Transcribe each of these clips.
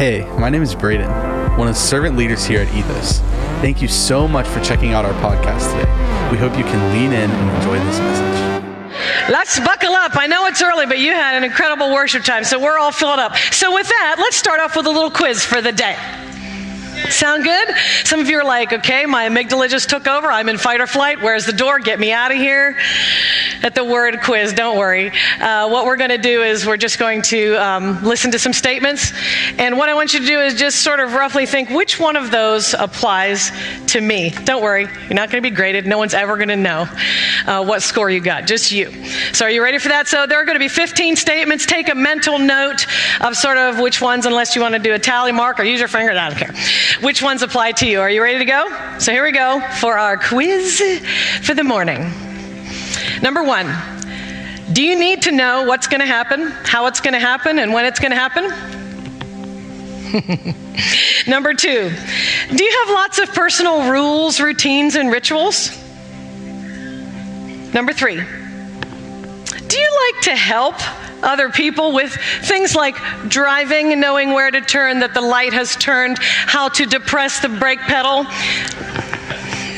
Hey, my name is Braden, one of the servant leaders here at Ethos. Thank you so much for checking out our podcast today. We hope you can lean in and enjoy this message. Let's buckle up. I know it's early, but you had an incredible worship time, so we're all filled up. So, with that, let's start off with a little quiz for the day. Sound good? Some of you are like, okay, my amygdala just took over. I'm in fight or flight. Where's the door? Get me out of here. At the word quiz, don't worry. Uh, what we're going to do is we're just going to um, listen to some statements. And what I want you to do is just sort of roughly think which one of those applies to me. Don't worry, you're not going to be graded. No one's ever going to know uh, what score you got, just you. So, are you ready for that? So, there are going to be 15 statements. Take a mental note of sort of which ones, unless you want to do a tally mark or use your finger, I don't care which ones apply to you. Are you ready to go? So here we go for our quiz for the morning. Number one, do you need to know what's going to happen, how it's going to happen, and when it's going to happen? Number two, do you have lots of personal rules, routines, and rituals? Number three, you like to help other people with things like driving knowing where to turn, that the light has turned, how to depress the brake pedal.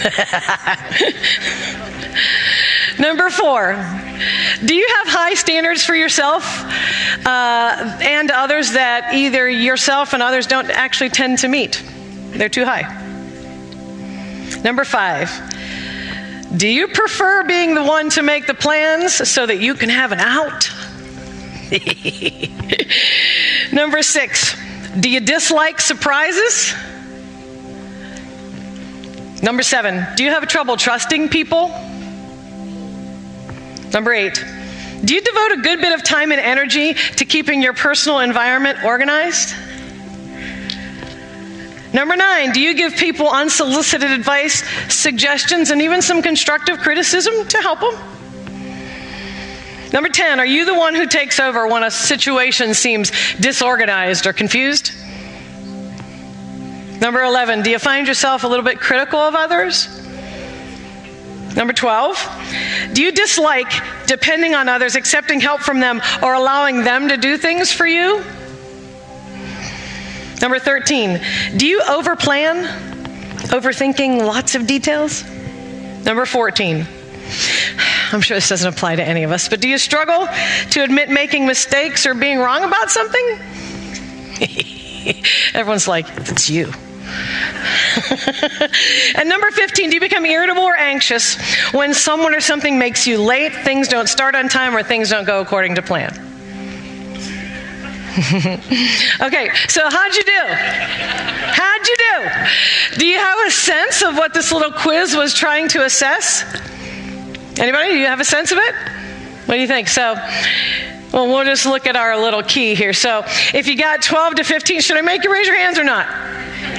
Number four, do you have high standards for yourself uh, and others that either yourself and others don't actually tend to meet? They're too high. Number five, do you prefer being the one to make the plans so that you can have an out? Number six, do you dislike surprises? Number seven, do you have trouble trusting people? Number eight, do you devote a good bit of time and energy to keeping your personal environment organized? Number nine, do you give people unsolicited advice, suggestions, and even some constructive criticism to help them? Number 10, are you the one who takes over when a situation seems disorganized or confused? Number 11, do you find yourself a little bit critical of others? Number 12, do you dislike depending on others, accepting help from them, or allowing them to do things for you? Number 13, do you overplan, overthinking lots of details? Number 14, I'm sure this doesn't apply to any of us, but do you struggle to admit making mistakes or being wrong about something? Everyone's like, it's you. and number 15, do you become irritable or anxious when someone or something makes you late, things don't start on time, or things don't go according to plan? okay, so how'd you do? How'd you do? Do you have a sense of what this little quiz was trying to assess? Anybody? Do you have a sense of it? What do you think? So, well, we'll just look at our little key here. So, if you got 12 to 15, should I make you raise your hands or not?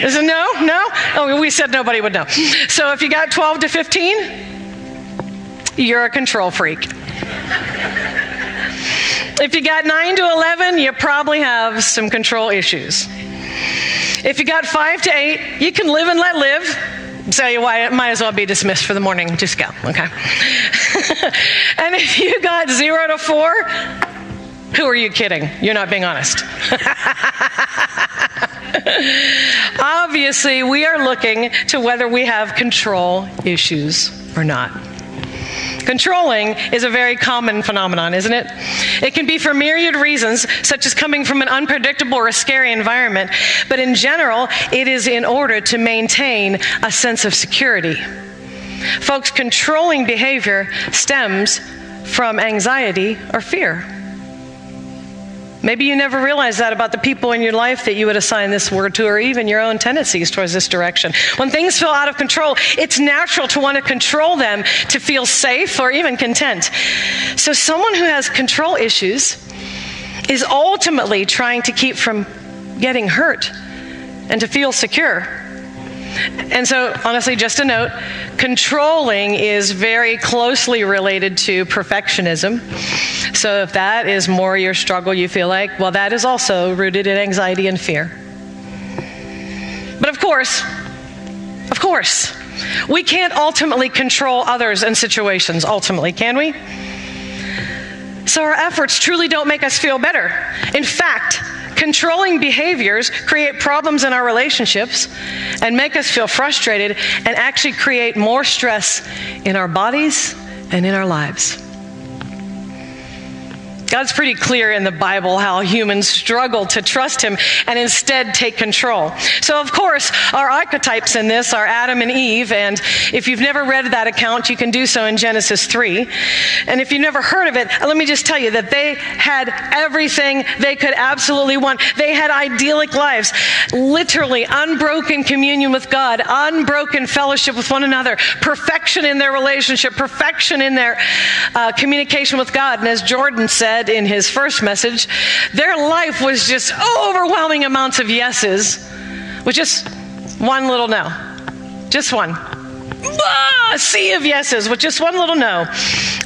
Is it no? No? Oh, we said nobody would know. So, if you got 12 to 15, you're a control freak. If you got 9 to 11, you probably have some control issues. If you got 5 to 8, you can live and let live. Tell you why it might as well be dismissed for the morning. Just go, okay? and if you got 0 to 4, who are you kidding? You're not being honest. Obviously, we are looking to whether we have control issues or not. Controlling is a very common phenomenon, isn't it? It can be for myriad reasons, such as coming from an unpredictable or a scary environment, but in general, it is in order to maintain a sense of security. Folks, controlling behavior stems from anxiety or fear. Maybe you never realized that about the people in your life that you would assign this word to, or even your own tendencies towards this direction. When things feel out of control, it's natural to want to control them to feel safe or even content. So, someone who has control issues is ultimately trying to keep from getting hurt and to feel secure. And so, honestly, just a note controlling is very closely related to perfectionism. So, if that is more your struggle, you feel like, well, that is also rooted in anxiety and fear. But of course, of course, we can't ultimately control others and situations, ultimately, can we? So, our efforts truly don't make us feel better. In fact, Controlling behaviors create problems in our relationships and make us feel frustrated and actually create more stress in our bodies and in our lives. God's pretty clear in the Bible how humans struggle to trust Him and instead take control. So, of course, our archetypes in this are Adam and Eve. And if you've never read that account, you can do so in Genesis 3. And if you've never heard of it, let me just tell you that they had everything they could absolutely want. They had idyllic lives, literally unbroken communion with God, unbroken fellowship with one another, perfection in their relationship, perfection in their uh, communication with God. And as Jordan said, said in his first message, their life was just overwhelming amounts of yeses with just one little no. Just one. Ah, sea of yeses with just one little no.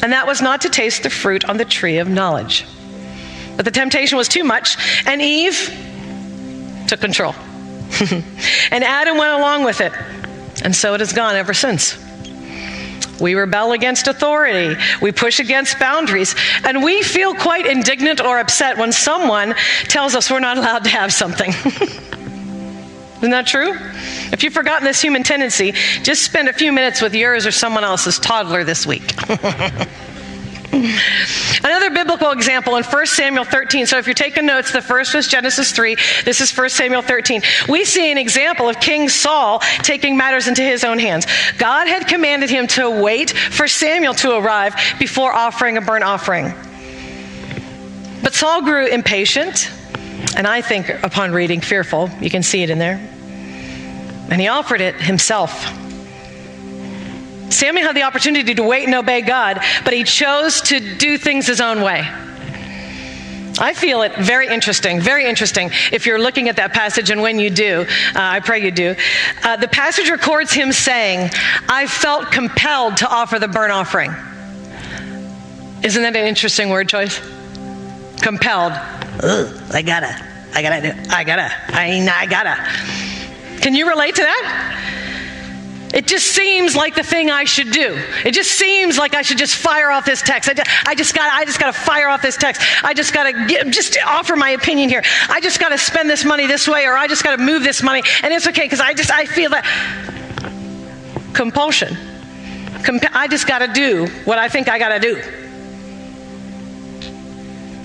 And that was not to taste the fruit on the tree of knowledge. But the temptation was too much, and Eve took control. and Adam went along with it. And so it has gone ever since. We rebel against authority. We push against boundaries. And we feel quite indignant or upset when someone tells us we're not allowed to have something. Isn't that true? If you've forgotten this human tendency, just spend a few minutes with yours or someone else's toddler this week. Another biblical example in 1 Samuel 13. So if you're taking notes, the first was Genesis 3. This is 1 Samuel 13. We see an example of King Saul taking matters into his own hands. God had commanded him to wait for Samuel to arrive before offering a burnt offering. But Saul grew impatient, and I think upon reading, fearful. You can see it in there. And he offered it himself. Samuel had the opportunity to wait and obey God, but he chose to do things his own way. I feel it very interesting, very interesting. If you're looking at that passage, and when you do, uh, I pray you do. Uh, the passage records him saying, I felt compelled to offer the burnt offering. Isn't that an interesting word choice? Compelled. Ugh, I gotta, I gotta do, I gotta, I, I gotta. Can you relate to that? It just seems like the thing I should do. It just seems like I should just fire off this text. I just, got I just got to fire off this text. I just got to just offer my opinion here. I just got to spend this money this way or I just got to move this money and it's okay cuz I just I feel that compulsion. Comp- I just got to do what I think I got to do.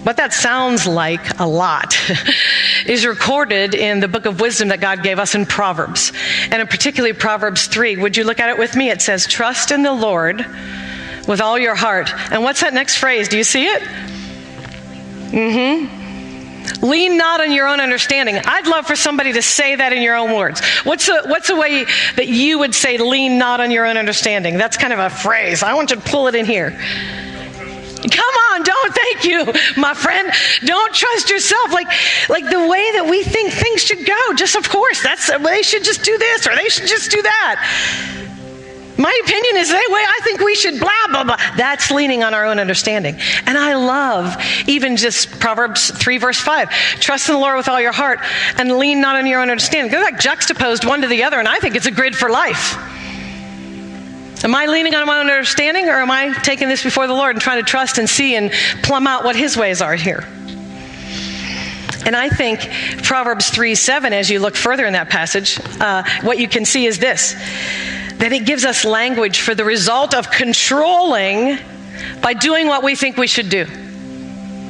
What that sounds like a lot is recorded in the book of wisdom that God gave us in Proverbs, and in particularly Proverbs 3. Would you look at it with me? It says, Trust in the Lord with all your heart. And what's that next phrase? Do you see it? Mm hmm. Lean not on your own understanding. I'd love for somebody to say that in your own words. What's a, what's a way that you would say, lean not on your own understanding? That's kind of a phrase. I want you to pull it in here. Come on, don't thank you, my friend. Don't trust yourself. Like, like the way that we think things should go. Just of course, that's they should just do this or they should just do that. My opinion is the way I think we should, blah, blah, blah. That's leaning on our own understanding. And I love even just Proverbs 3, verse 5. Trust in the Lord with all your heart and lean not on your own understanding. They're like juxtaposed one to the other, and I think it's a grid for life. Am I leaning on my own understanding or am I taking this before the Lord and trying to trust and see and plumb out what His ways are here? And I think Proverbs 3 7, as you look further in that passage, uh, what you can see is this that it gives us language for the result of controlling by doing what we think we should do.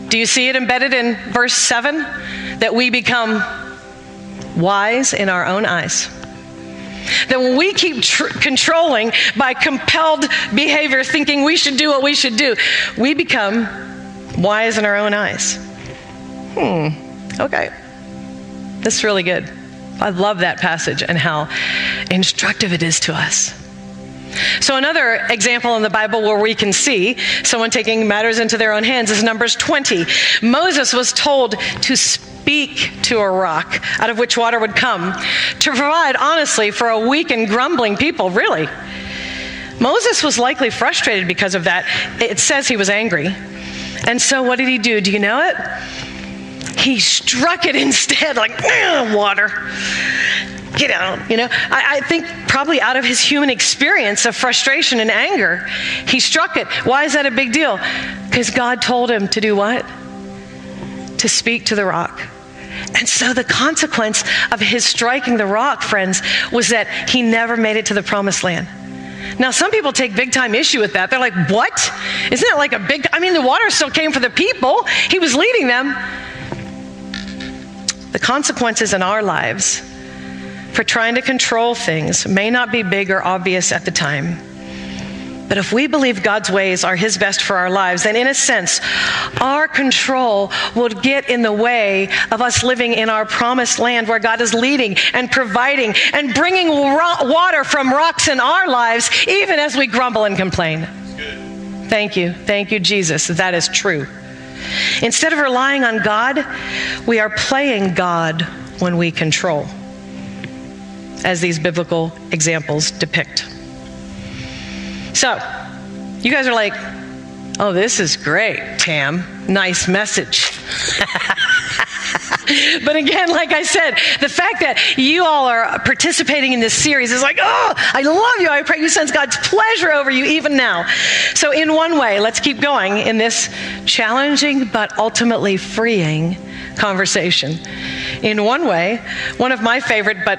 Do you see it embedded in verse 7? That we become wise in our own eyes. That when we keep tr- controlling by compelled behavior, thinking we should do what we should do, we become wise in our own eyes. Hmm, okay. This is really good. I love that passage and how instructive it is to us. So, another example in the Bible where we can see someone taking matters into their own hands is Numbers 20. Moses was told to speak to a rock out of which water would come to provide, honestly, for a weak and grumbling people, really. Moses was likely frustrated because of that. It says he was angry. And so, what did he do? Do you know it? He struck it instead, like, water get out. You know, I, I, think probably out of his human experience of frustration and anger, he struck it. Why is that a big deal? Because God told him to do what? To speak to the rock. And so the consequence of his striking the rock, friends, was that he never made it to the promised land. Now, some people take big time issue with that. They're like, what? Isn't it like a big, I mean, the water still came for the people, he was leading them. The consequences in our lives for trying to control things may not be big or obvious at the time. But if we believe God's ways are His best for our lives, then in a sense, our control would get in the way of us living in our promised land where God is leading and providing and bringing water from rocks in our lives, even as we grumble and complain. Thank you. Thank you, Jesus. That is true. Instead of relying on God, we are playing God when we control, as these biblical examples depict. So, you guys are like, oh, this is great, Tam. Nice message. but again, like I said, the fact that you all are participating in this series is like, oh, I love you. I pray you sense God's pleasure over you even now. So, in one way, let's keep going in this challenging but ultimately freeing conversation. In one way, one of my favorite but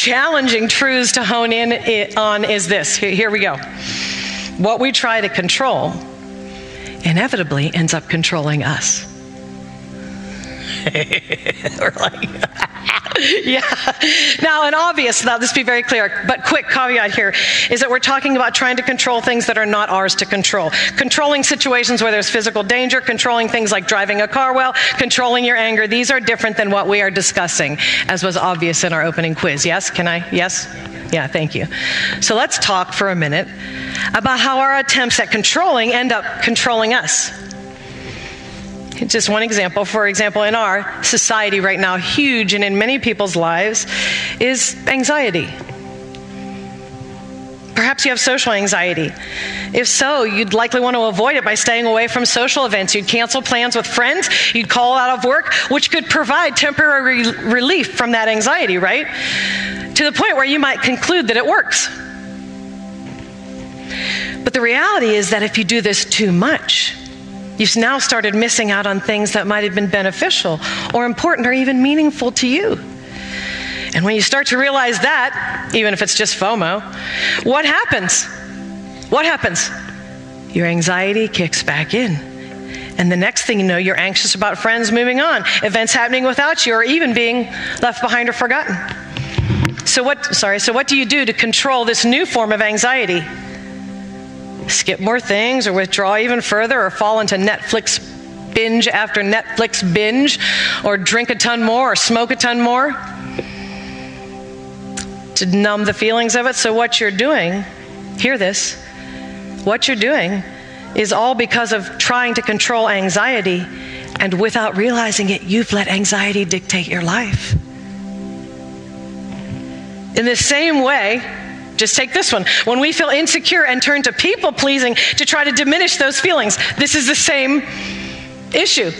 challenging truths to hone in on is this. Here we go. What we try to control inevitably ends up controlling us. We're like, yeah. Now, an obvious, now this be very clear, but quick caveat here is that we're talking about trying to control things that are not ours to control. Controlling situations where there's physical danger, controlling things like driving a car well, controlling your anger. These are different than what we are discussing, as was obvious in our opening quiz. Yes? Can I? Yes? Yeah, thank you. So let's talk for a minute about how our attempts at controlling end up controlling us. Just one example. For example, in our society right now, huge and in many people's lives is anxiety. Perhaps you have social anxiety. If so, you'd likely want to avoid it by staying away from social events. You'd cancel plans with friends, you'd call out of work, which could provide temporary relief from that anxiety, right? To the point where you might conclude that it works. But the reality is that if you do this too much, You've now started missing out on things that might have been beneficial or important or even meaningful to you. And when you start to realize that, even if it's just FOMO, what happens? What happens? Your anxiety kicks back in. And the next thing you know, you're anxious about friends moving on, events happening without you, or even being left behind or forgotten. So what sorry, so what do you do to control this new form of anxiety? Skip more things or withdraw even further or fall into Netflix binge after Netflix binge or drink a ton more or smoke a ton more to numb the feelings of it. So, what you're doing, hear this, what you're doing is all because of trying to control anxiety, and without realizing it, you've let anxiety dictate your life. In the same way, just take this one. When we feel insecure and turn to people pleasing to try to diminish those feelings, this is the same issue.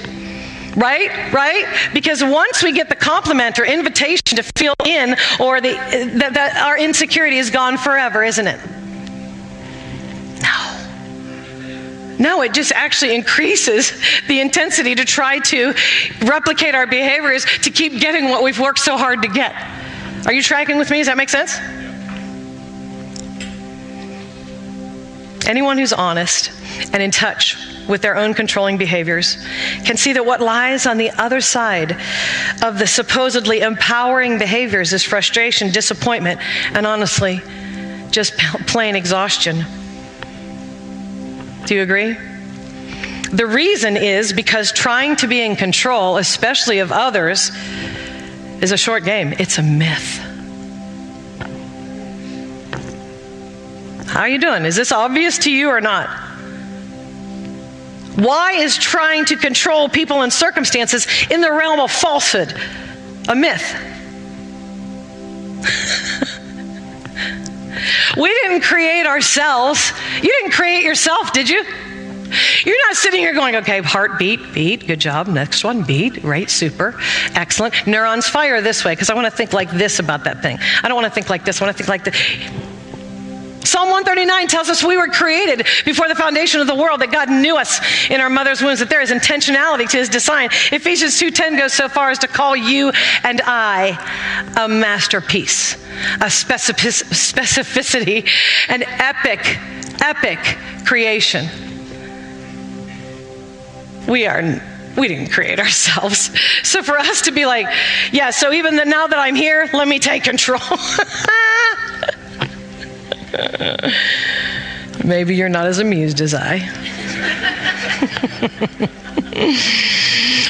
Right? Right? Because once we get the compliment or invitation to feel in, or the, that, that our insecurity is gone forever, isn't it? No. No, it just actually increases the intensity to try to replicate our behaviors to keep getting what we've worked so hard to get. Are you tracking with me? Does that make sense? Anyone who's honest and in touch with their own controlling behaviors can see that what lies on the other side of the supposedly empowering behaviors is frustration, disappointment, and honestly, just plain exhaustion. Do you agree? The reason is because trying to be in control, especially of others, is a short game. It's a myth. How are you doing? Is this obvious to you or not? Why is trying to control people and circumstances in the realm of falsehood a myth? we didn't create ourselves. You didn't create yourself, did you? You're not sitting here going, okay, heartbeat, beat, good job. Next one, beat, right, super, excellent. Neurons fire this way because I want to think like this about that thing. I don't want to think like this. I want to think like this. Psalm 139 tells us we were created before the foundation of the world, that God knew us in our mother's wombs, that there is intentionality to his design. Ephesians 2.10 goes so far as to call you and I a masterpiece, a specific, specificity, an epic, epic creation. We are we didn't create ourselves. So for us to be like, yeah, so even the, now that I'm here, let me take control. Maybe you're not as amused as I.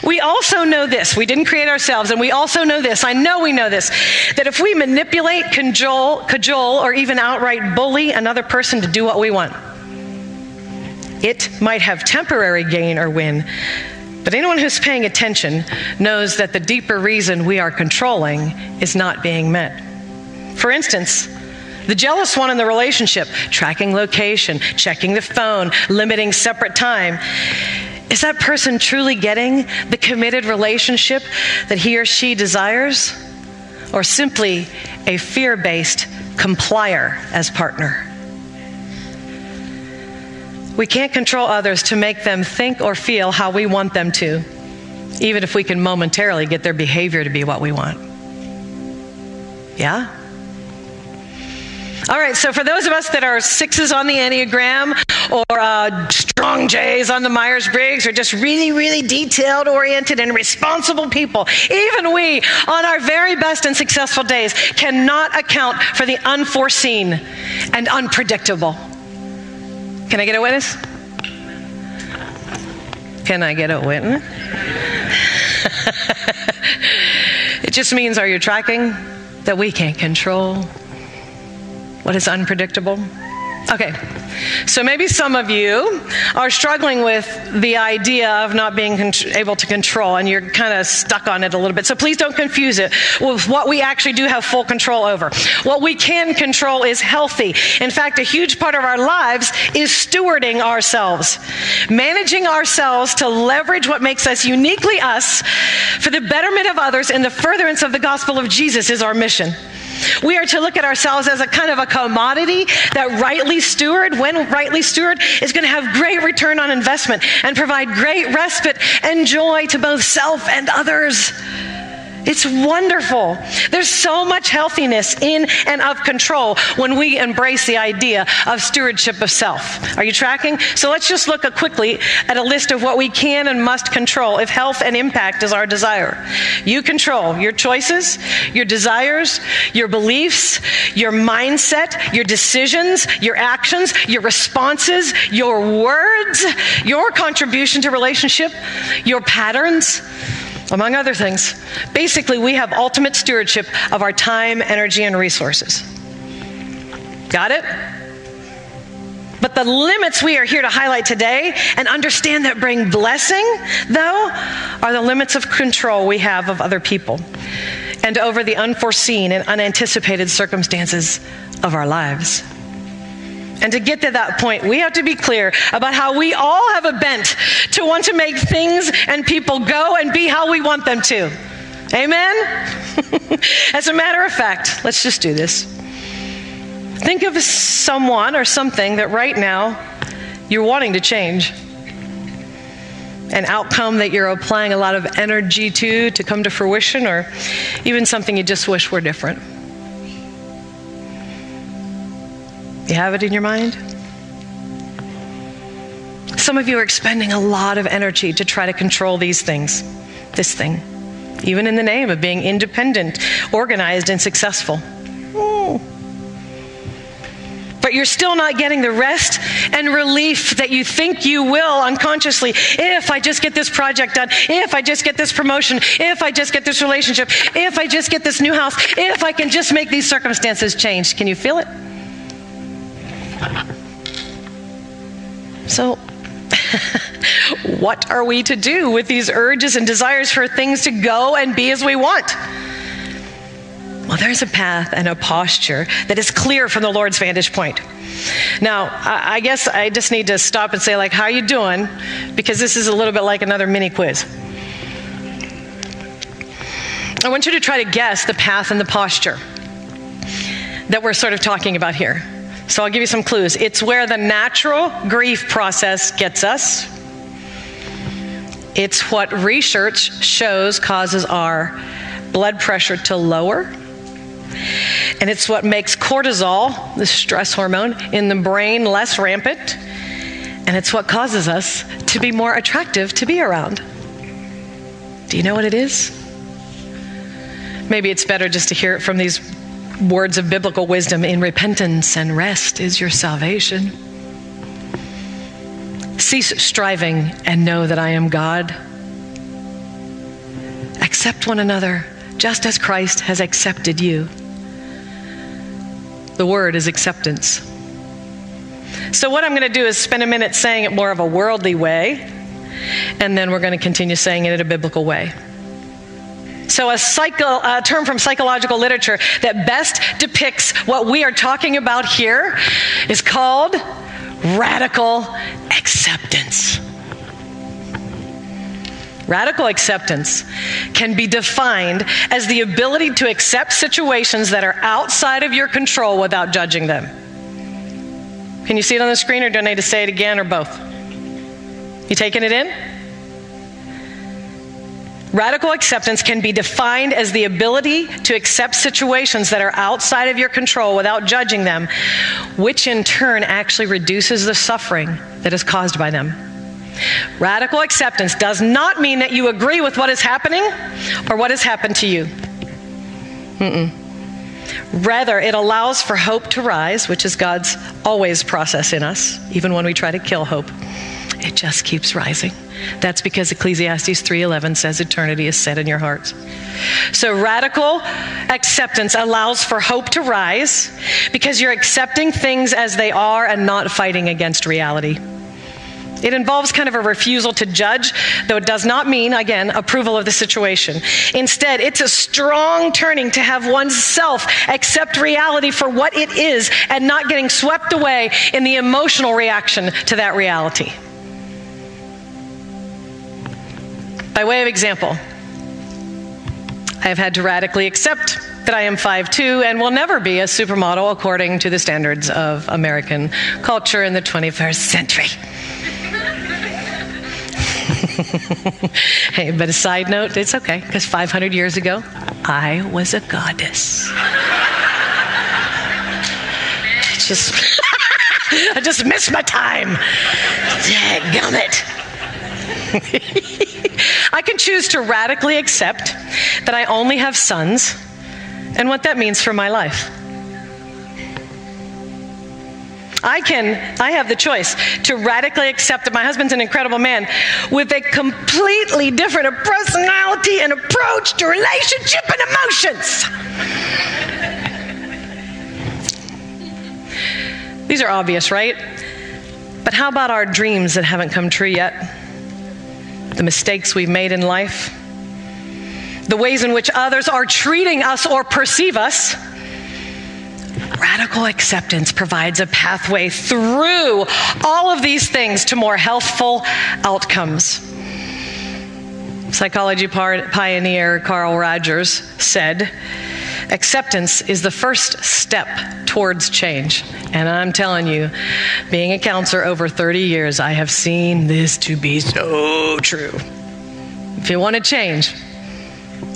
we also know this. We didn't create ourselves, and we also know this. I know we know this that if we manipulate, cajole, cajole, or even outright bully another person to do what we want, it might have temporary gain or win, but anyone who's paying attention knows that the deeper reason we are controlling is not being met. For instance, the jealous one in the relationship, tracking location, checking the phone, limiting separate time. Is that person truly getting the committed relationship that he or she desires? Or simply a fear based complier as partner? We can't control others to make them think or feel how we want them to, even if we can momentarily get their behavior to be what we want. Yeah? All right, so for those of us that are sixes on the Enneagram or uh, strong J's on the Myers Briggs or just really, really detailed oriented and responsible people, even we on our very best and successful days cannot account for the unforeseen and unpredictable. Can I get a witness? Can I get a witness? it just means are you tracking that we can't control what is unpredictable? Okay, so maybe some of you are struggling with the idea of not being con- able to control, and you're kind of stuck on it a little bit. So please don't confuse it with what we actually do have full control over. What we can control is healthy. In fact, a huge part of our lives is stewarding ourselves, managing ourselves to leverage what makes us uniquely us for the betterment of others and the furtherance of the gospel of Jesus is our mission. We are to look at ourselves as a kind of a commodity that rightly steward, when rightly steward, is going to have great return on investment and provide great respite and joy to both self and others. It's wonderful. There's so much healthiness in and of control when we embrace the idea of stewardship of self. Are you tracking? So let's just look quickly at a list of what we can and must control if health and impact is our desire. You control your choices, your desires, your beliefs, your mindset, your decisions, your actions, your responses, your words, your contribution to relationship, your patterns among other things. Basically, we have ultimate stewardship of our time, energy, and resources. Got it? But the limits we are here to highlight today and understand that bring blessing, though, are the limits of control we have of other people and over the unforeseen and unanticipated circumstances of our lives. And to get to that point, we have to be clear about how we all have a bent to want to make things and people go and be how we want them to. Amen? As a matter of fact, let's just do this. Think of someone or something that right now you're wanting to change. An outcome that you're applying a lot of energy to to come to fruition, or even something you just wish were different. You have it in your mind? Some of you are expending a lot of energy to try to control these things, this thing, even in the name of being independent, organized, and successful. But you're still not getting the rest and relief that you think you will unconsciously. If I just get this project done, if I just get this promotion, if I just get this relationship, if I just get this new house, if I can just make these circumstances change. Can you feel it? So, what are we to do with these urges and desires for things to go and be as we want? Well, there's a path and a posture that is clear from the Lord's vantage point. Now, I guess I just need to stop and say, like, how you doing? Because this is a little bit like another mini quiz. I want you to try to guess the path and the posture that we're sort of talking about here. So I'll give you some clues. It's where the natural grief process gets us. It's what research shows causes our blood pressure to lower. And it's what makes cortisol, the stress hormone, in the brain less rampant. And it's what causes us to be more attractive to be around. Do you know what it is? Maybe it's better just to hear it from these words of biblical wisdom in repentance and rest is your salvation. Cease striving and know that I am God. Accept one another just as Christ has accepted you. The word is acceptance. So, what I'm going to do is spend a minute saying it more of a worldly way, and then we're going to continue saying it in a biblical way. So, a, psycho, a term from psychological literature that best depicts what we are talking about here is called radical acceptance. Radical acceptance can be defined as the ability to accept situations that are outside of your control without judging them. Can you see it on the screen, or do I need to say it again, or both? You taking it in? Radical acceptance can be defined as the ability to accept situations that are outside of your control without judging them, which in turn actually reduces the suffering that is caused by them. Radical acceptance does not mean that you agree with what is happening or what has happened to you. Mm-mm. Rather, it allows for hope to rise, which is God's always process in us, even when we try to kill hope. It just keeps rising. That's because Ecclesiastes 3:11 says eternity is set in your hearts. So radical acceptance allows for hope to rise because you're accepting things as they are and not fighting against reality. It involves kind of a refusal to judge, though it does not mean, again, approval of the situation. Instead, it's a strong turning to have oneself accept reality for what it is and not getting swept away in the emotional reaction to that reality. By way of example, I have had to radically accept that I am 5'2 and will never be a supermodel according to the standards of American culture in the 21st century. hey, but a side note, it's okay, because 500 years ago, I was a goddess. just, I just missed my time. Gummit. I can choose to radically accept that I only have sons and what that means for my life. I can, I have the choice to radically accept that my husband's an incredible man with a completely different personality and approach to relationship and emotions. These are obvious, right? But how about our dreams that haven't come true yet? The mistakes we've made in life? The ways in which others are treating us or perceive us? Radical acceptance provides a pathway through all of these things to more healthful outcomes. Psychology pioneer Carl Rogers said, Acceptance is the first step towards change. And I'm telling you, being a counselor over 30 years, I have seen this to be so true. If you want to change,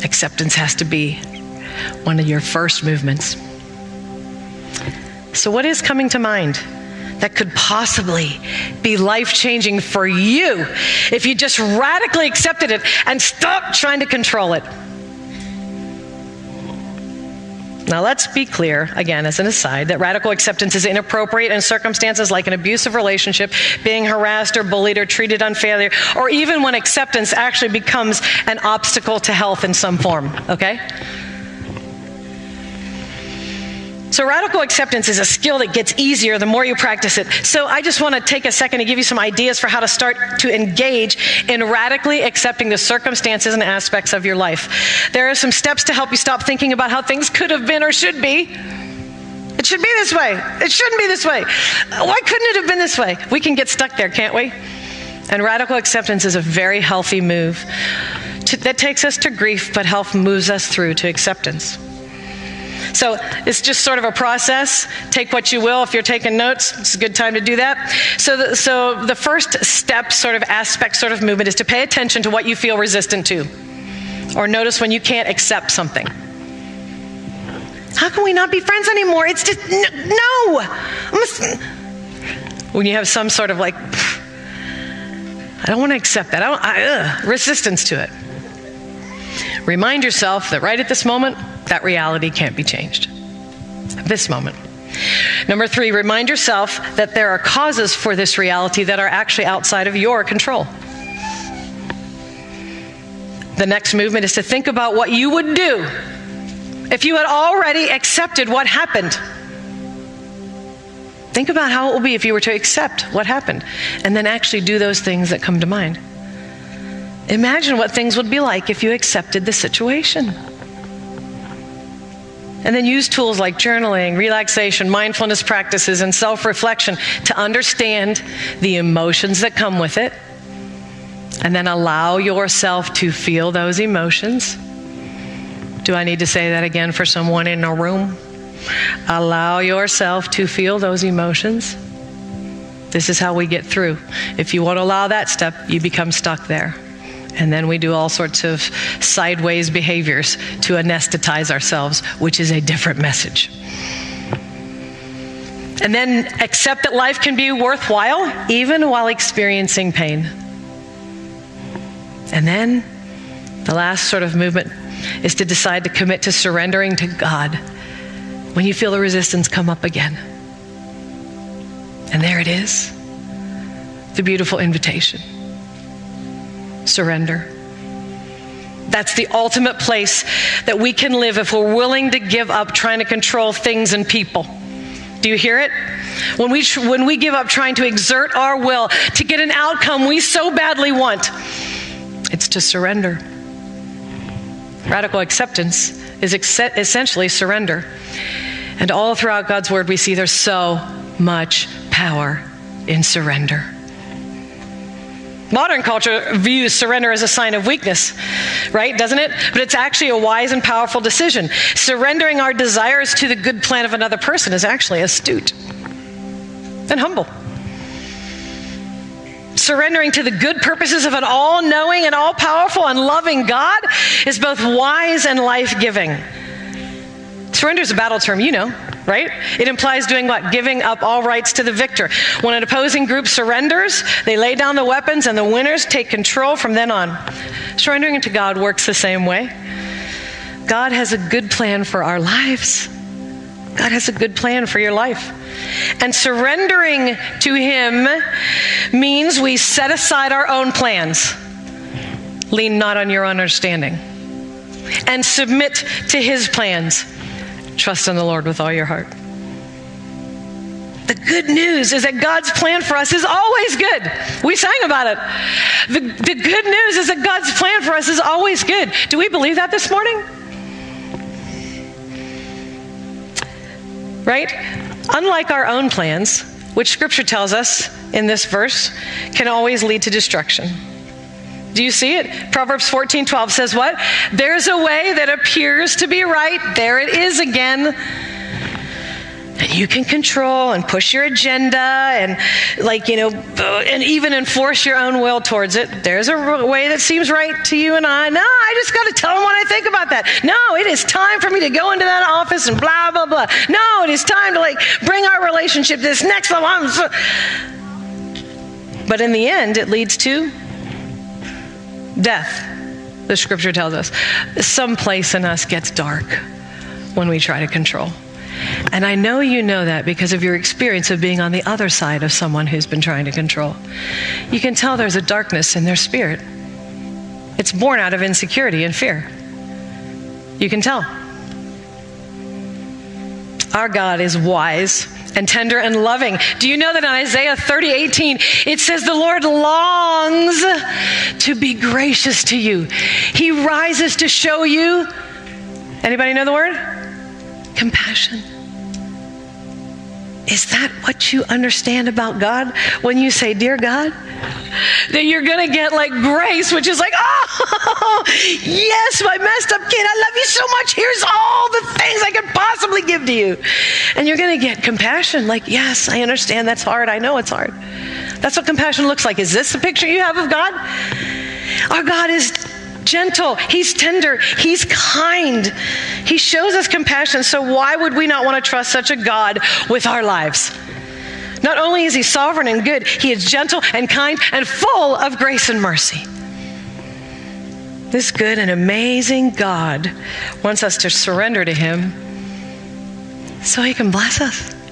acceptance has to be one of your first movements. So, what is coming to mind that could possibly be life changing for you if you just radically accepted it and stopped trying to control it? Now, let's be clear, again, as an aside, that radical acceptance is inappropriate in circumstances like an abusive relationship, being harassed or bullied or treated unfairly, or even when acceptance actually becomes an obstacle to health in some form, okay? So, radical acceptance is a skill that gets easier the more you practice it. So, I just want to take a second to give you some ideas for how to start to engage in radically accepting the circumstances and aspects of your life. There are some steps to help you stop thinking about how things could have been or should be. It should be this way. It shouldn't be this way. Why couldn't it have been this way? We can get stuck there, can't we? And radical acceptance is a very healthy move to, that takes us to grief, but health moves us through to acceptance. So it's just sort of a process. Take what you will. If you're taking notes, it's a good time to do that. So, the, so the first step, sort of aspect, sort of movement, is to pay attention to what you feel resistant to, or notice when you can't accept something. How can we not be friends anymore? It's just no. When you have some sort of like, I don't want to accept that. I I, ugh, resistance to it. Remind yourself that right at this moment, that reality can't be changed. This moment. Number three, remind yourself that there are causes for this reality that are actually outside of your control. The next movement is to think about what you would do if you had already accepted what happened. Think about how it will be if you were to accept what happened and then actually do those things that come to mind. Imagine what things would be like if you accepted the situation. And then use tools like journaling, relaxation, mindfulness practices, and self reflection to understand the emotions that come with it. And then allow yourself to feel those emotions. Do I need to say that again for someone in a room? Allow yourself to feel those emotions. This is how we get through. If you won't allow that step, you become stuck there. And then we do all sorts of sideways behaviors to anesthetize ourselves, which is a different message. And then accept that life can be worthwhile even while experiencing pain. And then the last sort of movement is to decide to commit to surrendering to God when you feel the resistance come up again. And there it is the beautiful invitation surrender. That's the ultimate place that we can live if we're willing to give up trying to control things and people. Do you hear it? When we, when we give up trying to exert our will to get an outcome we so badly want, it's to surrender. Radical acceptance is ex- essentially surrender. And all throughout God's word, we see there's so much power in surrender. Modern culture views surrender as a sign of weakness, right? Doesn't it? But it's actually a wise and powerful decision. Surrendering our desires to the good plan of another person is actually astute and humble. Surrendering to the good purposes of an all knowing and all powerful and loving God is both wise and life giving. Surrender is a battle term, you know, right? It implies doing what? Giving up all rights to the victor. When an opposing group surrenders, they lay down the weapons and the winners take control from then on. Surrendering to God works the same way. God has a good plan for our lives. God has a good plan for your life. And surrendering to Him means we set aside our own plans, lean not on your understanding, and submit to His plans. Trust in the Lord with all your heart. The good news is that God's plan for us is always good. We sang about it. The, the good news is that God's plan for us is always good. Do we believe that this morning? Right? Unlike our own plans, which scripture tells us in this verse can always lead to destruction. Do you see it? Proverbs 14 12 says what? There's a way that appears to be right. There it is again. And you can control and push your agenda and, like, you know, uh, and even enforce your own will towards it. There's a way that seems right to you and I. No, I just got to tell them what I think about that. No, it is time for me to go into that office and blah, blah, blah. No, it is time to, like, bring our relationship to this next level. But in the end, it leads to death, the scripture tells us. Some place in us gets dark when we try to control. And I know you know that because of your experience of being on the other side of someone who's been trying to control. You can tell there's a darkness in their spirit. It's born out of insecurity and fear. You can tell. Our God is wise and tender and loving. Do you know that in Isaiah 30, 18, it says the Lord longs to be gracious to you. He rises to show you, anybody know the word? Compassion. Is that what you understand about God when you say, Dear God? That you're going to get like grace, which is like, oh, yes, my messed up kid, I love you so much. Here's all the things I could possibly give to you? And you're going to get compassion. Like, yes, I understand that's hard. I know it's hard. That's what compassion looks like. Is this the picture you have of God? Our God is gentle, He's tender, He's kind. He shows us compassion. So, why would we not want to trust such a God with our lives? Not only is He sovereign and good, He is gentle and kind and full of grace and mercy. This good and amazing God wants us to surrender to Him so He can bless us.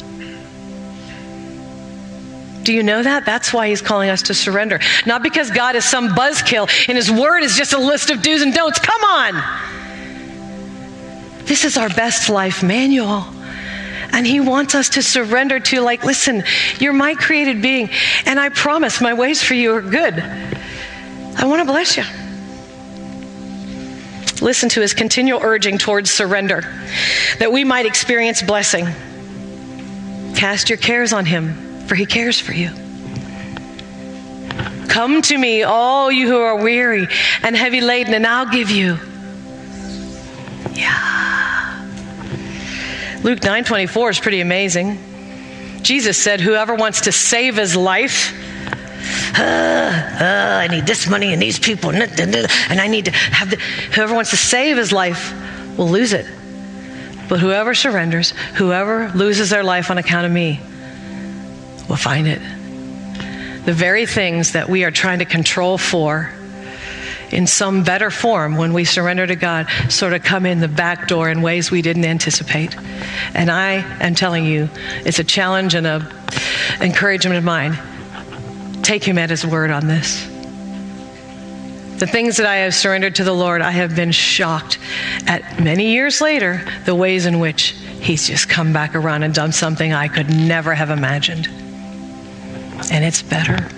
Do you know that? That's why he's calling us to surrender. Not because God is some buzzkill and his word is just a list of do's and don'ts. Come on. This is our best life manual. And he wants us to surrender to, like, listen, you're my created being, and I promise my ways for you are good. I want to bless you. Listen to his continual urging towards surrender, that we might experience blessing. Cast your cares on him for he cares for you. Come to me, all you who are weary and heavy laden, and I'll give you. Yeah. Luke 9:24 is pretty amazing. Jesus said, "Whoever wants to save his life, uh, uh, I need this money and these people, and I need to have the, whoever wants to save his life will lose it. But whoever surrenders, whoever loses their life on account of me, will find it. The very things that we are trying to control for in some better form when we surrender to God sort of come in the back door in ways we didn't anticipate. And I am telling you, it's a challenge and an encouragement of mine. Take him at his word on this. The things that I have surrendered to the Lord, I have been shocked at many years later, the ways in which he's just come back around and done something I could never have imagined and it's better.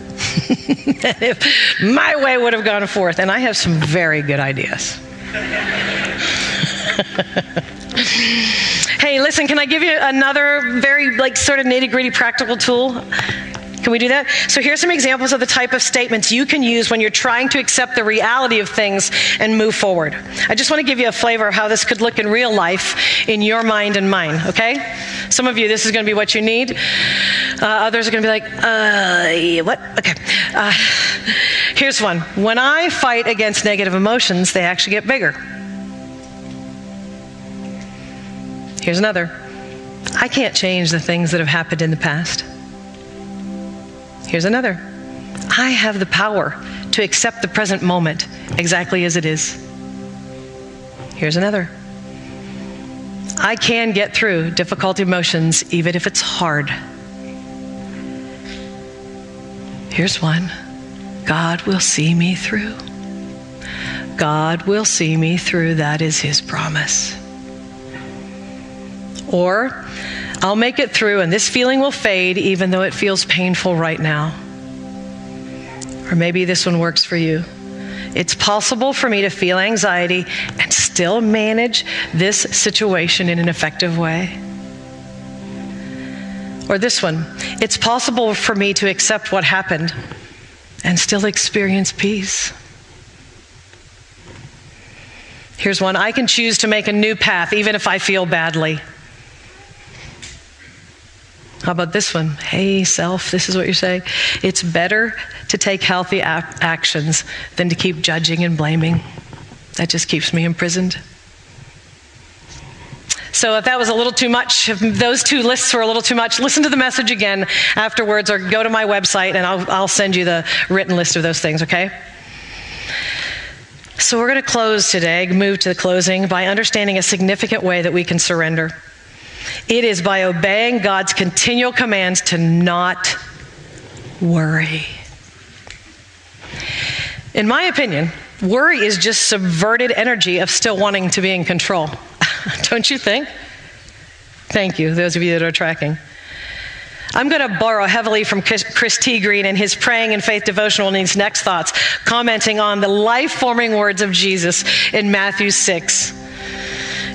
if my way would have gone forth, and I have some very good ideas. hey, listen, can I give you another very, like, sort of nitty gritty practical tool? Can we do that? So here's some examples of the type of statements you can use when you're trying to accept the reality of things and move forward. I just want to give you a flavor of how this could look in real life in your mind and mine, okay? Some of you, this is going to be what you need. Uh, others are going to be like, uh, what? Okay. Uh, here's one. When I fight against negative emotions, they actually get bigger. Here's another. I can't change the things that have happened in the past. Here's another I have the power to accept the present moment exactly as it is. Here's another I can get through difficult emotions even if it's hard. Here's one God will see me through. God will see me through. That is his promise. Or, I'll make it through and this feeling will fade even though it feels painful right now. Or maybe this one works for you. It's possible for me to feel anxiety and still manage this situation in an effective way. Or this one it's possible for me to accept what happened and still experience peace. Here's one I can choose to make a new path even if I feel badly. How about this one? Hey, self, this is what you're saying. It's better to take healthy actions than to keep judging and blaming. That just keeps me imprisoned. So, if that was a little too much, if those two lists were a little too much, listen to the message again afterwards or go to my website and I'll, I'll send you the written list of those things, okay? So, we're going to close today, move to the closing by understanding a significant way that we can surrender. It is by obeying God's continual commands to not worry. In my opinion, worry is just subverted energy of still wanting to be in control. Don't you think? Thank you, those of you that are tracking. I'm going to borrow heavily from Chris Tiegreen and his praying and faith devotional in these next thoughts, commenting on the life forming words of Jesus in Matthew 6.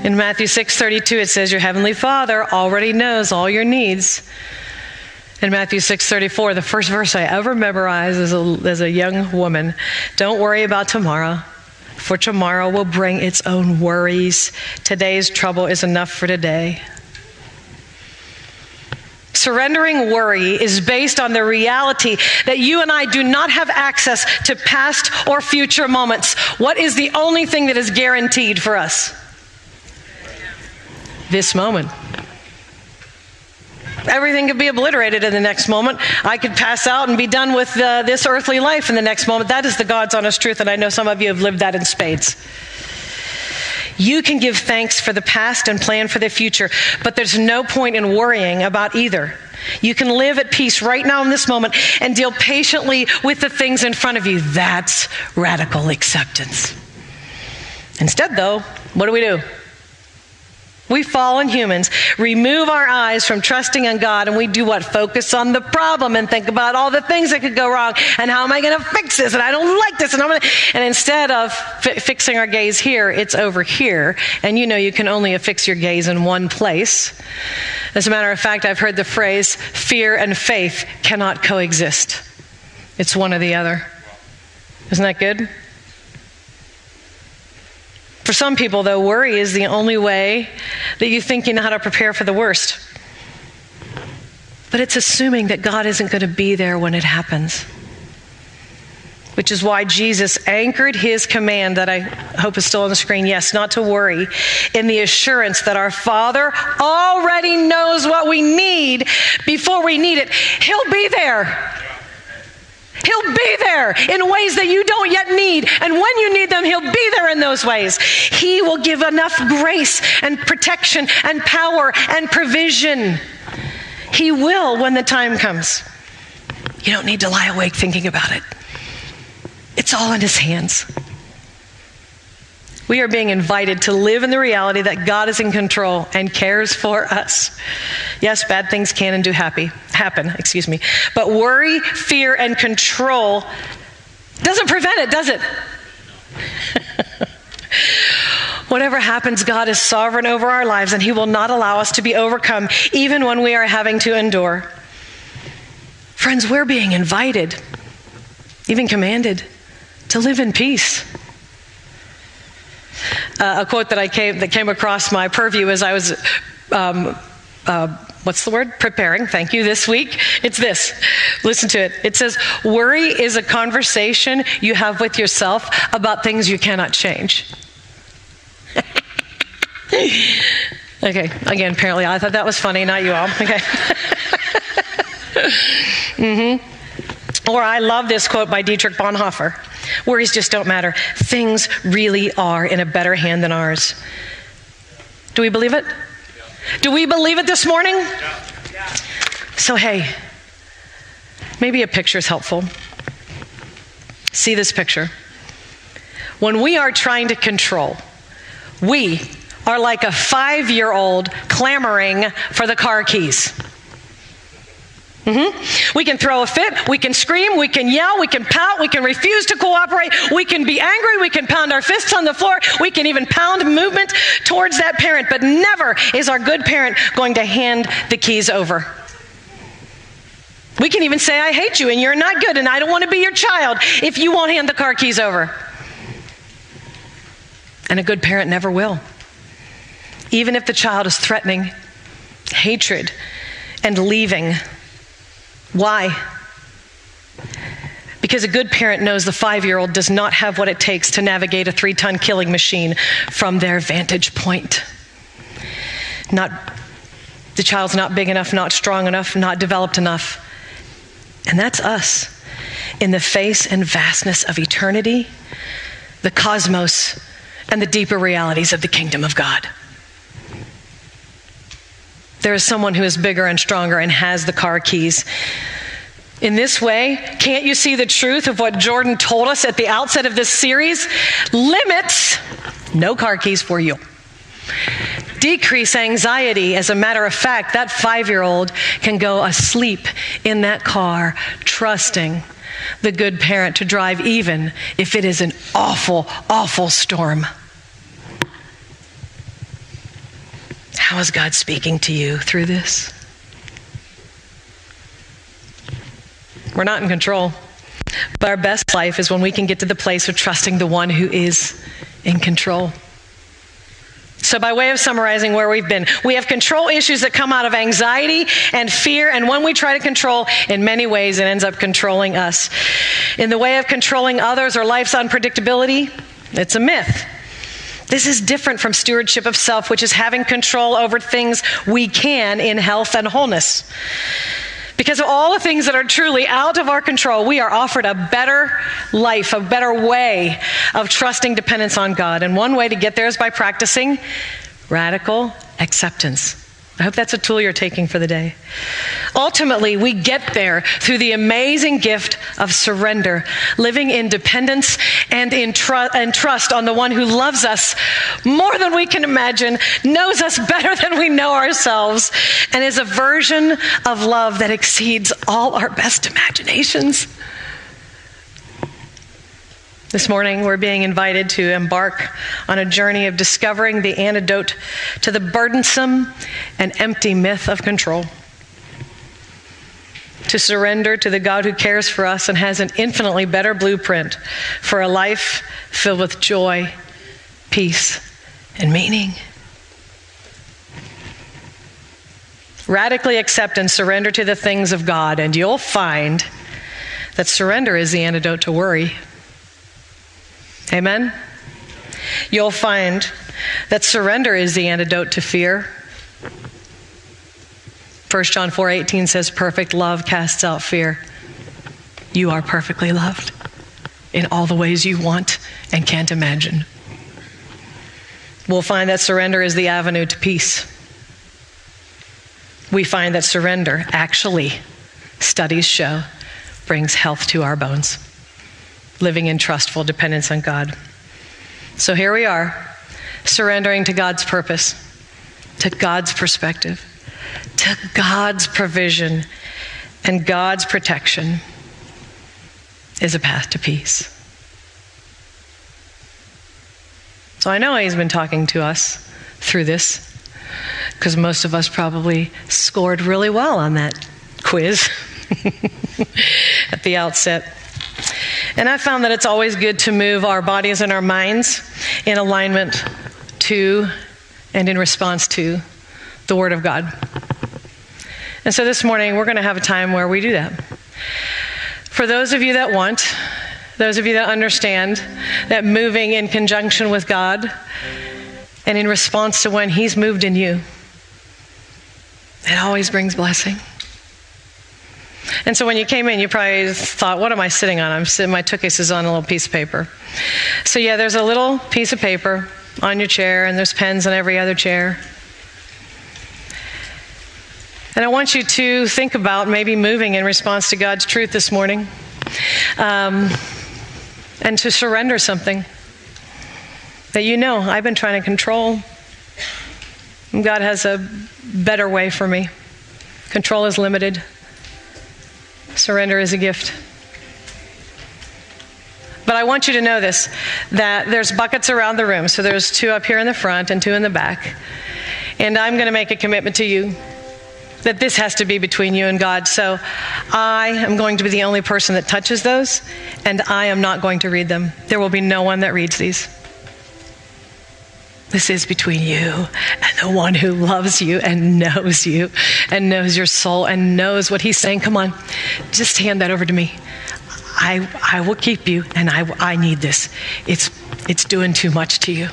In Matthew 6:32 it says your heavenly Father already knows all your needs. In Matthew 6:34, the first verse I ever memorized as a, as a young woman, don't worry about tomorrow, for tomorrow will bring its own worries. Today's trouble is enough for today. Surrendering worry is based on the reality that you and I do not have access to past or future moments. What is the only thing that is guaranteed for us? This moment. Everything could be obliterated in the next moment. I could pass out and be done with uh, this earthly life in the next moment. That is the God's honest truth, and I know some of you have lived that in spades. You can give thanks for the past and plan for the future, but there's no point in worrying about either. You can live at peace right now in this moment and deal patiently with the things in front of you. That's radical acceptance. Instead, though, what do we do? We fallen humans remove our eyes from trusting in God and we do what? Focus on the problem and think about all the things that could go wrong and how am I going to fix this and I don't like this and I'm going to. And instead of fi- fixing our gaze here, it's over here. And you know you can only affix your gaze in one place. As a matter of fact, I've heard the phrase fear and faith cannot coexist, it's one or the other. Isn't that good? For some people, though, worry is the only way that you think you know how to prepare for the worst. But it's assuming that God isn't going to be there when it happens. Which is why Jesus anchored his command that I hope is still on the screen yes, not to worry, in the assurance that our Father already knows what we need before we need it. He'll be there. He'll be there in ways that you don't yet need. And when you need them, He'll be there in those ways. He will give enough grace and protection and power and provision. He will when the time comes. You don't need to lie awake thinking about it, it's all in His hands. We are being invited to live in the reality that God is in control and cares for us. Yes, bad things can and do happy, happen, excuse me. But worry, fear, and control doesn't prevent it, does it? Whatever happens, God is sovereign over our lives and He will not allow us to be overcome, even when we are having to endure. Friends, we're being invited, even commanded, to live in peace uh, a quote that I came that came across my purview as I was. Um, uh, what's the word? Preparing. Thank you. This week, it's this. Listen to it. It says, "Worry is a conversation you have with yourself about things you cannot change." okay. Again, apparently, I thought that was funny, not you all. Okay. mm-hmm. Or I love this quote by Dietrich Bonhoeffer. Worries just don't matter. Things really are in a better hand than ours. Do we believe it? Do we believe it this morning? So, hey, maybe a picture is helpful. See this picture. When we are trying to control, we are like a five year old clamoring for the car keys. Mm-hmm. We can throw a fit, we can scream, we can yell, we can pout, we can refuse to cooperate, we can be angry, we can pound our fists on the floor, we can even pound movement towards that parent, but never is our good parent going to hand the keys over. We can even say, I hate you and you're not good and I don't want to be your child if you won't hand the car keys over. And a good parent never will. Even if the child is threatening, hatred, and leaving. Why? Because a good parent knows the five year old does not have what it takes to navigate a three ton killing machine from their vantage point. Not, the child's not big enough, not strong enough, not developed enough. And that's us in the face and vastness of eternity, the cosmos, and the deeper realities of the kingdom of God. There is someone who is bigger and stronger and has the car keys. In this way, can't you see the truth of what Jordan told us at the outset of this series? Limits, no car keys for you. Decrease anxiety. As a matter of fact, that five year old can go asleep in that car, trusting the good parent to drive, even if it is an awful, awful storm. How is God speaking to you through this? We're not in control. But our best life is when we can get to the place of trusting the one who is in control. So, by way of summarizing where we've been, we have control issues that come out of anxiety and fear, and when we try to control, in many ways, it ends up controlling us. In the way of controlling others or life's unpredictability, it's a myth. This is different from stewardship of self, which is having control over things we can in health and wholeness. Because of all the things that are truly out of our control, we are offered a better life, a better way of trusting dependence on God. And one way to get there is by practicing radical acceptance. I hope that's a tool you're taking for the day. Ultimately, we get there through the amazing gift of surrender, living in dependence and in and trust on the one who loves us more than we can imagine, knows us better than we know ourselves, and is a version of love that exceeds all our best imaginations. This morning, we're being invited to embark on a journey of discovering the antidote to the burdensome and empty myth of control. To surrender to the God who cares for us and has an infinitely better blueprint for a life filled with joy, peace, and meaning. Radically accept and surrender to the things of God, and you'll find that surrender is the antidote to worry. Amen? You'll find that surrender is the antidote to fear. 1 John 4:18 says perfect love casts out fear. You are perfectly loved in all the ways you want and can't imagine. We'll find that surrender is the avenue to peace. We find that surrender actually, studies show, brings health to our bones living in trustful dependence on God. So here we are, surrendering to God's purpose, to God's perspective, to God's provision, and God's protection is a path to peace. So I know He's been talking to us through this because most of us probably scored really well on that quiz at the outset. And I found that it's always good to move our bodies and our minds in alignment to and in response to the Word of God. And so this morning, we're going to have a time where we do that. For those of you that want, those of you that understand that moving in conjunction with God and in response to when He's moved in you, it always brings blessing. And so when you came in, you probably thought, what am I sitting on? I'm sitting, my tuchus is on a little piece of paper. So yeah, there's a little piece of paper on your chair, and there's pens on every other chair. And I want you to think about maybe moving in response to God's truth this morning um, and to surrender something that you know I've been trying to control. God has a better way for me. Control is limited. Surrender is a gift. But I want you to know this that there's buckets around the room. So there's two up here in the front and two in the back. And I'm going to make a commitment to you that this has to be between you and God. So I am going to be the only person that touches those, and I am not going to read them. There will be no one that reads these. This is between you and the one who loves you and knows you and knows your soul and knows what he's saying. Come on, just hand that over to me. I, I will keep you, and I, I need this. It's, it's doing too much to you,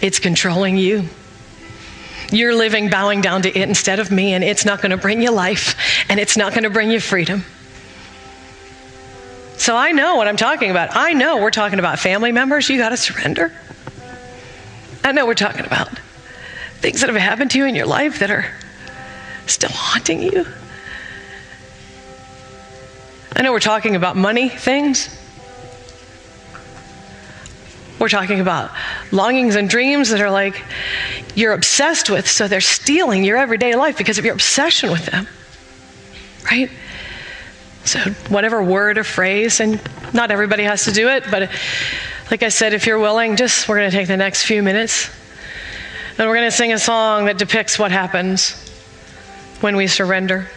it's controlling you. You're living bowing down to it instead of me, and it's not going to bring you life, and it's not going to bring you freedom. So I know what I'm talking about. I know we're talking about family members. You got to surrender. I know we're talking about things that have happened to you in your life that are still haunting you. I know we're talking about money things. We're talking about longings and dreams that are like you're obsessed with, so they're stealing your everyday life because of your obsession with them. Right? So, whatever word or phrase, and not everybody has to do it, but like I said, if you're willing, just we're going to take the next few minutes and we're going to sing a song that depicts what happens when we surrender.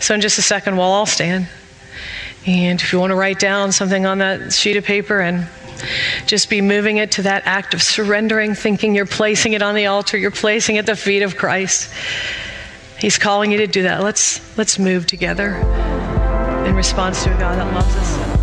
So, in just a second, we'll all stand. And if you want to write down something on that sheet of paper and Just be moving it to that act of surrendering, thinking you're placing it on the altar, you're placing it at the feet of Christ. He's calling you to do that. Let's, let's move together in response to a God that loves us.